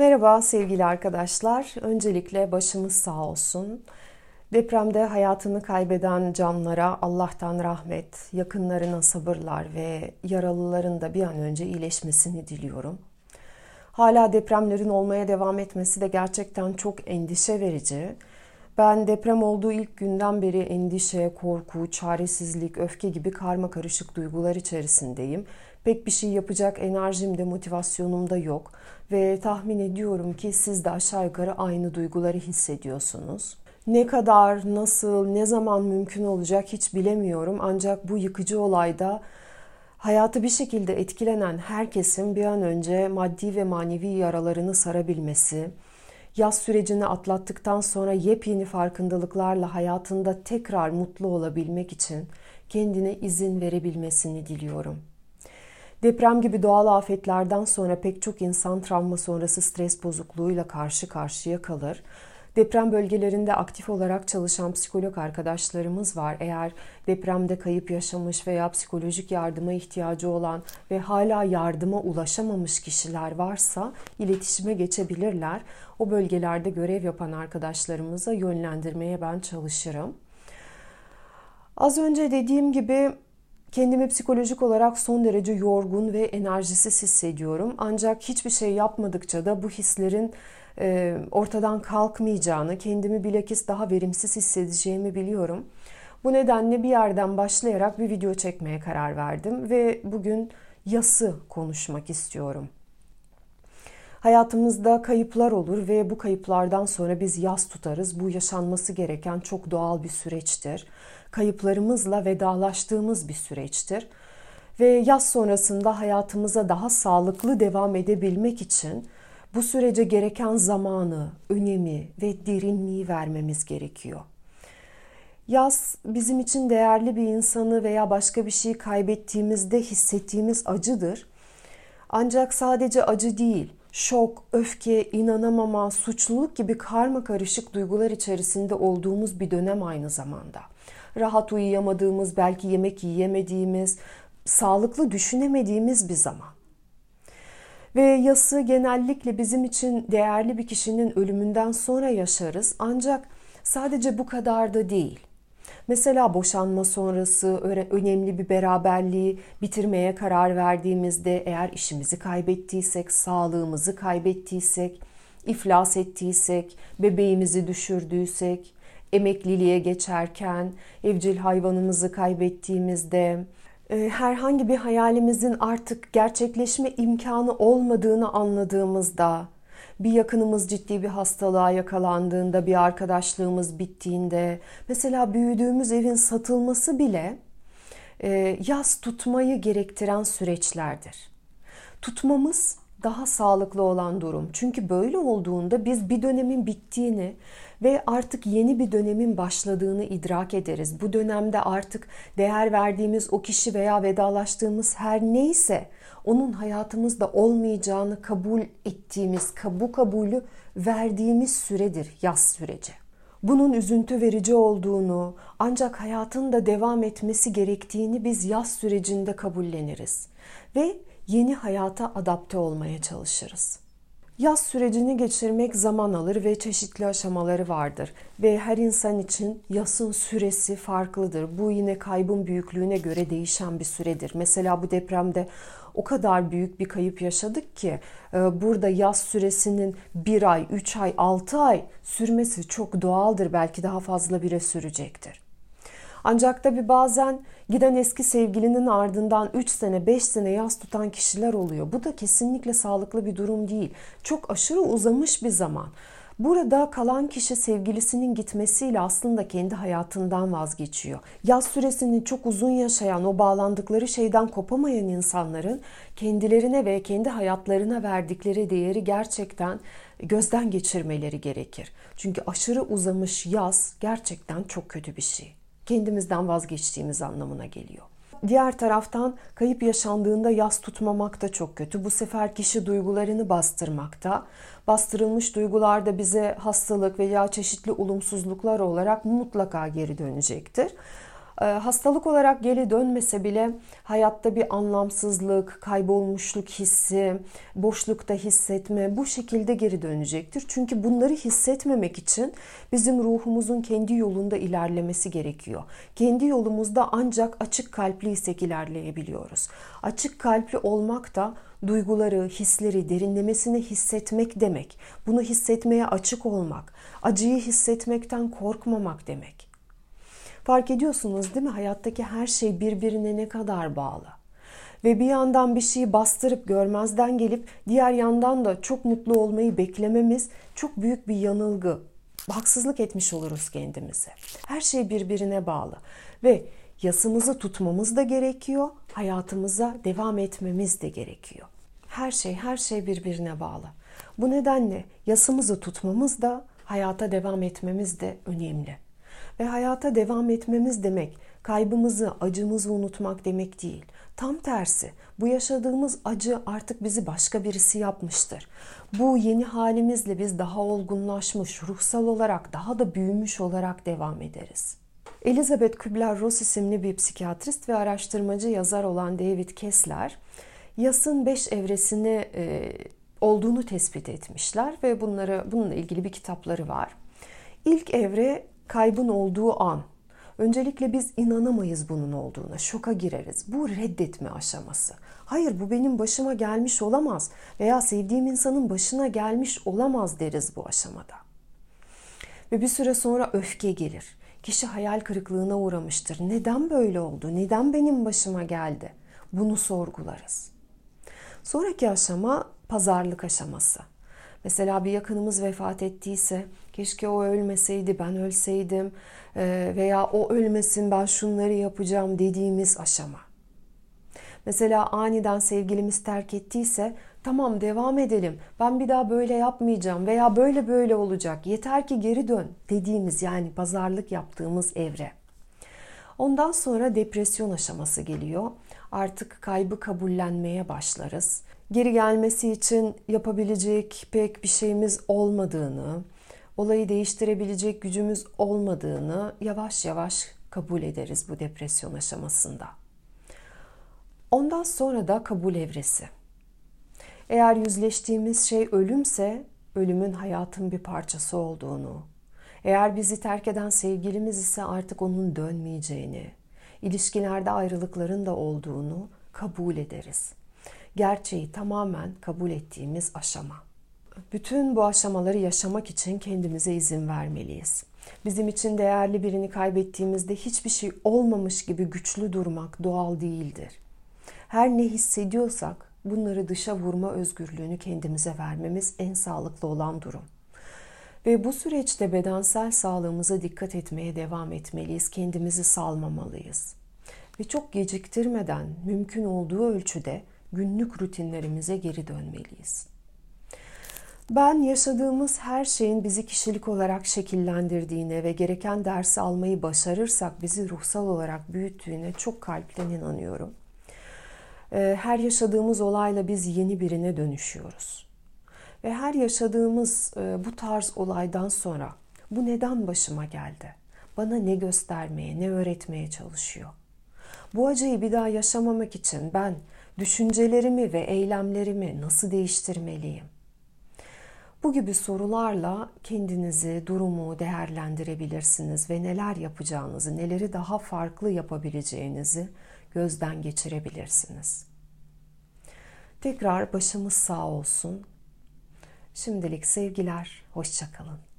Merhaba sevgili arkadaşlar. Öncelikle başımız sağ olsun. Depremde hayatını kaybeden canlara Allah'tan rahmet, yakınlarına sabırlar ve yaralıların da bir an önce iyileşmesini diliyorum. Hala depremlerin olmaya devam etmesi de gerçekten çok endişe verici. Ben deprem olduğu ilk günden beri endişe, korku, çaresizlik, öfke gibi karma karışık duygular içerisindeyim. Pek bir şey yapacak enerjim de motivasyonum da yok ve tahmin ediyorum ki siz de aşağı yukarı aynı duyguları hissediyorsunuz. Ne kadar, nasıl, ne zaman mümkün olacak hiç bilemiyorum ancak bu yıkıcı olayda hayatı bir şekilde etkilenen herkesin bir an önce maddi ve manevi yaralarını sarabilmesi, yaz sürecini atlattıktan sonra yepyeni farkındalıklarla hayatında tekrar mutlu olabilmek için kendine izin verebilmesini diliyorum. Deprem gibi doğal afetlerden sonra pek çok insan travma sonrası stres bozukluğuyla karşı karşıya kalır. Deprem bölgelerinde aktif olarak çalışan psikolog arkadaşlarımız var. Eğer depremde kayıp yaşamış veya psikolojik yardıma ihtiyacı olan ve hala yardıma ulaşamamış kişiler varsa iletişime geçebilirler. O bölgelerde görev yapan arkadaşlarımıza yönlendirmeye ben çalışırım. Az önce dediğim gibi Kendimi psikolojik olarak son derece yorgun ve enerjisiz hissediyorum. Ancak hiçbir şey yapmadıkça da bu hislerin e, ortadan kalkmayacağını, kendimi bilakis daha verimsiz hissedeceğimi biliyorum. Bu nedenle bir yerden başlayarak bir video çekmeye karar verdim ve bugün yası konuşmak istiyorum. Hayatımızda kayıplar olur ve bu kayıplardan sonra biz yas tutarız. Bu yaşanması gereken çok doğal bir süreçtir. Kayıplarımızla vedalaştığımız bir süreçtir. Ve yaz sonrasında hayatımıza daha sağlıklı devam edebilmek için bu sürece gereken zamanı, önemi ve derinliği vermemiz gerekiyor. Yaz bizim için değerli bir insanı veya başka bir şeyi kaybettiğimizde hissettiğimiz acıdır. Ancak sadece acı değil, şok, öfke, inanamama, suçluluk gibi karma karışık duygular içerisinde olduğumuz bir dönem aynı zamanda. Rahat uyuyamadığımız, belki yemek yiyemediğimiz, sağlıklı düşünemediğimiz bir zaman. Ve yası genellikle bizim için değerli bir kişinin ölümünden sonra yaşarız. Ancak sadece bu kadar da değil. Mesela boşanma sonrası önemli bir beraberliği bitirmeye karar verdiğimizde eğer işimizi kaybettiysek, sağlığımızı kaybettiysek, iflas ettiysek, bebeğimizi düşürdüysek, emekliliğe geçerken, evcil hayvanımızı kaybettiğimizde, e, herhangi bir hayalimizin artık gerçekleşme imkanı olmadığını anladığımızda, bir yakınımız ciddi bir hastalığa yakalandığında, bir arkadaşlığımız bittiğinde, mesela büyüdüğümüz evin satılması bile e, yaz tutmayı gerektiren süreçlerdir. Tutmamız daha sağlıklı olan durum. Çünkü böyle olduğunda biz bir dönemin bittiğini ve artık yeni bir dönemin başladığını idrak ederiz. Bu dönemde artık değer verdiğimiz o kişi veya vedalaştığımız her neyse onun hayatımızda olmayacağını kabul ettiğimiz, bu kabulü verdiğimiz süredir yaz süreci. Bunun üzüntü verici olduğunu, ancak hayatın da devam etmesi gerektiğini biz yaz sürecinde kabulleniriz ve yeni hayata adapte olmaya çalışırız. Yaz sürecini geçirmek zaman alır ve çeşitli aşamaları vardır ve her insan için yasın süresi farklıdır. Bu yine kaybın büyüklüğüne göre değişen bir süredir. Mesela bu depremde o kadar büyük bir kayıp yaşadık ki e, burada yaz süresinin bir ay, üç ay, altı ay sürmesi çok doğaldır. Belki daha fazla bire sürecektir. Ancak tabi bazen giden eski sevgilinin ardından 3 sene 5 sene yaz tutan kişiler oluyor. Bu da kesinlikle sağlıklı bir durum değil. Çok aşırı uzamış bir zaman. Burada kalan kişi sevgilisinin gitmesiyle aslında kendi hayatından vazgeçiyor. Yaz süresini çok uzun yaşayan, o bağlandıkları şeyden kopamayan insanların kendilerine ve kendi hayatlarına verdikleri değeri gerçekten gözden geçirmeleri gerekir. Çünkü aşırı uzamış yaz gerçekten çok kötü bir şey kendimizden vazgeçtiğimiz anlamına geliyor. Diğer taraftan kayıp yaşandığında yas tutmamak da çok kötü. Bu sefer kişi duygularını bastırmakta. Bastırılmış duygular da bize hastalık veya çeşitli olumsuzluklar olarak mutlaka geri dönecektir. Ee, hastalık olarak geri dönmese bile hayatta bir anlamsızlık, kaybolmuşluk hissi, boşlukta hissetme bu şekilde geri dönecektir. Çünkü bunları hissetmemek için bizim ruhumuzun kendi yolunda ilerlemesi gerekiyor. Kendi yolumuzda ancak açık kalpliysek ilerleyebiliyoruz. Açık kalpli olmak da duyguları, hisleri derinlemesine hissetmek demek. Bunu hissetmeye açık olmak, acıyı hissetmekten korkmamak demek. Fark ediyorsunuz değil mi? Hayattaki her şey birbirine ne kadar bağlı. Ve bir yandan bir şeyi bastırıp görmezden gelip diğer yandan da çok mutlu olmayı beklememiz çok büyük bir yanılgı. Haksızlık etmiş oluruz kendimize. Her şey birbirine bağlı ve yasımızı tutmamız da gerekiyor, hayatımıza devam etmemiz de gerekiyor. Her şey her şey birbirine bağlı. Bu nedenle yasımızı tutmamız da hayata devam etmemiz de önemli. Ve hayata devam etmemiz demek kaybımızı, acımızı unutmak demek değil. Tam tersi bu yaşadığımız acı artık bizi başka birisi yapmıştır. Bu yeni halimizle biz daha olgunlaşmış, ruhsal olarak daha da büyümüş olarak devam ederiz. Elizabeth Kübler-Ross isimli bir psikiyatrist ve araştırmacı yazar olan David Kessler, yasın beş evresini e, olduğunu tespit etmişler ve bunları bununla ilgili bir kitapları var. İlk evre kaybın olduğu an. Öncelikle biz inanamayız bunun olduğuna, şoka gireriz. Bu reddetme aşaması. Hayır bu benim başıma gelmiş olamaz veya sevdiğim insanın başına gelmiş olamaz deriz bu aşamada. Ve bir süre sonra öfke gelir. Kişi hayal kırıklığına uğramıştır. Neden böyle oldu? Neden benim başıma geldi? Bunu sorgularız. Sonraki aşama pazarlık aşaması. Mesela bir yakınımız vefat ettiyse keşke o ölmeseydi ben ölseydim e, veya o ölmesin ben şunları yapacağım dediğimiz aşama. Mesela aniden sevgilimiz terk ettiyse tamam devam edelim ben bir daha böyle yapmayacağım veya böyle böyle olacak yeter ki geri dön dediğimiz yani pazarlık yaptığımız evre. Ondan sonra depresyon aşaması geliyor. Artık kaybı kabullenmeye başlarız geri gelmesi için yapabilecek pek bir şeyimiz olmadığını, olayı değiştirebilecek gücümüz olmadığını yavaş yavaş kabul ederiz bu depresyon aşamasında. Ondan sonra da kabul evresi. Eğer yüzleştiğimiz şey ölümse ölümün hayatın bir parçası olduğunu, eğer bizi terk eden sevgilimiz ise artık onun dönmeyeceğini, ilişkilerde ayrılıkların da olduğunu kabul ederiz gerçeği tamamen kabul ettiğimiz aşama. Bütün bu aşamaları yaşamak için kendimize izin vermeliyiz. Bizim için değerli birini kaybettiğimizde hiçbir şey olmamış gibi güçlü durmak doğal değildir. Her ne hissediyorsak bunları dışa vurma özgürlüğünü kendimize vermemiz en sağlıklı olan durum. Ve bu süreçte bedensel sağlığımıza dikkat etmeye devam etmeliyiz. Kendimizi salmamalıyız. Ve çok geciktirmeden mümkün olduğu ölçüde günlük rutinlerimize geri dönmeliyiz. Ben yaşadığımız her şeyin bizi kişilik olarak şekillendirdiğine ve gereken dersi almayı başarırsak bizi ruhsal olarak büyüttüğüne çok kalpten inanıyorum. Ee, her yaşadığımız olayla biz yeni birine dönüşüyoruz. Ve her yaşadığımız e, bu tarz olaydan sonra bu neden başıma geldi? Bana ne göstermeye, ne öğretmeye çalışıyor? Bu acıyı bir daha yaşamamak için ben düşüncelerimi ve eylemlerimi nasıl değiştirmeliyim? Bu gibi sorularla kendinizi, durumu değerlendirebilirsiniz ve neler yapacağınızı, neleri daha farklı yapabileceğinizi gözden geçirebilirsiniz. Tekrar başımız sağ olsun. Şimdilik sevgiler, hoşçakalın.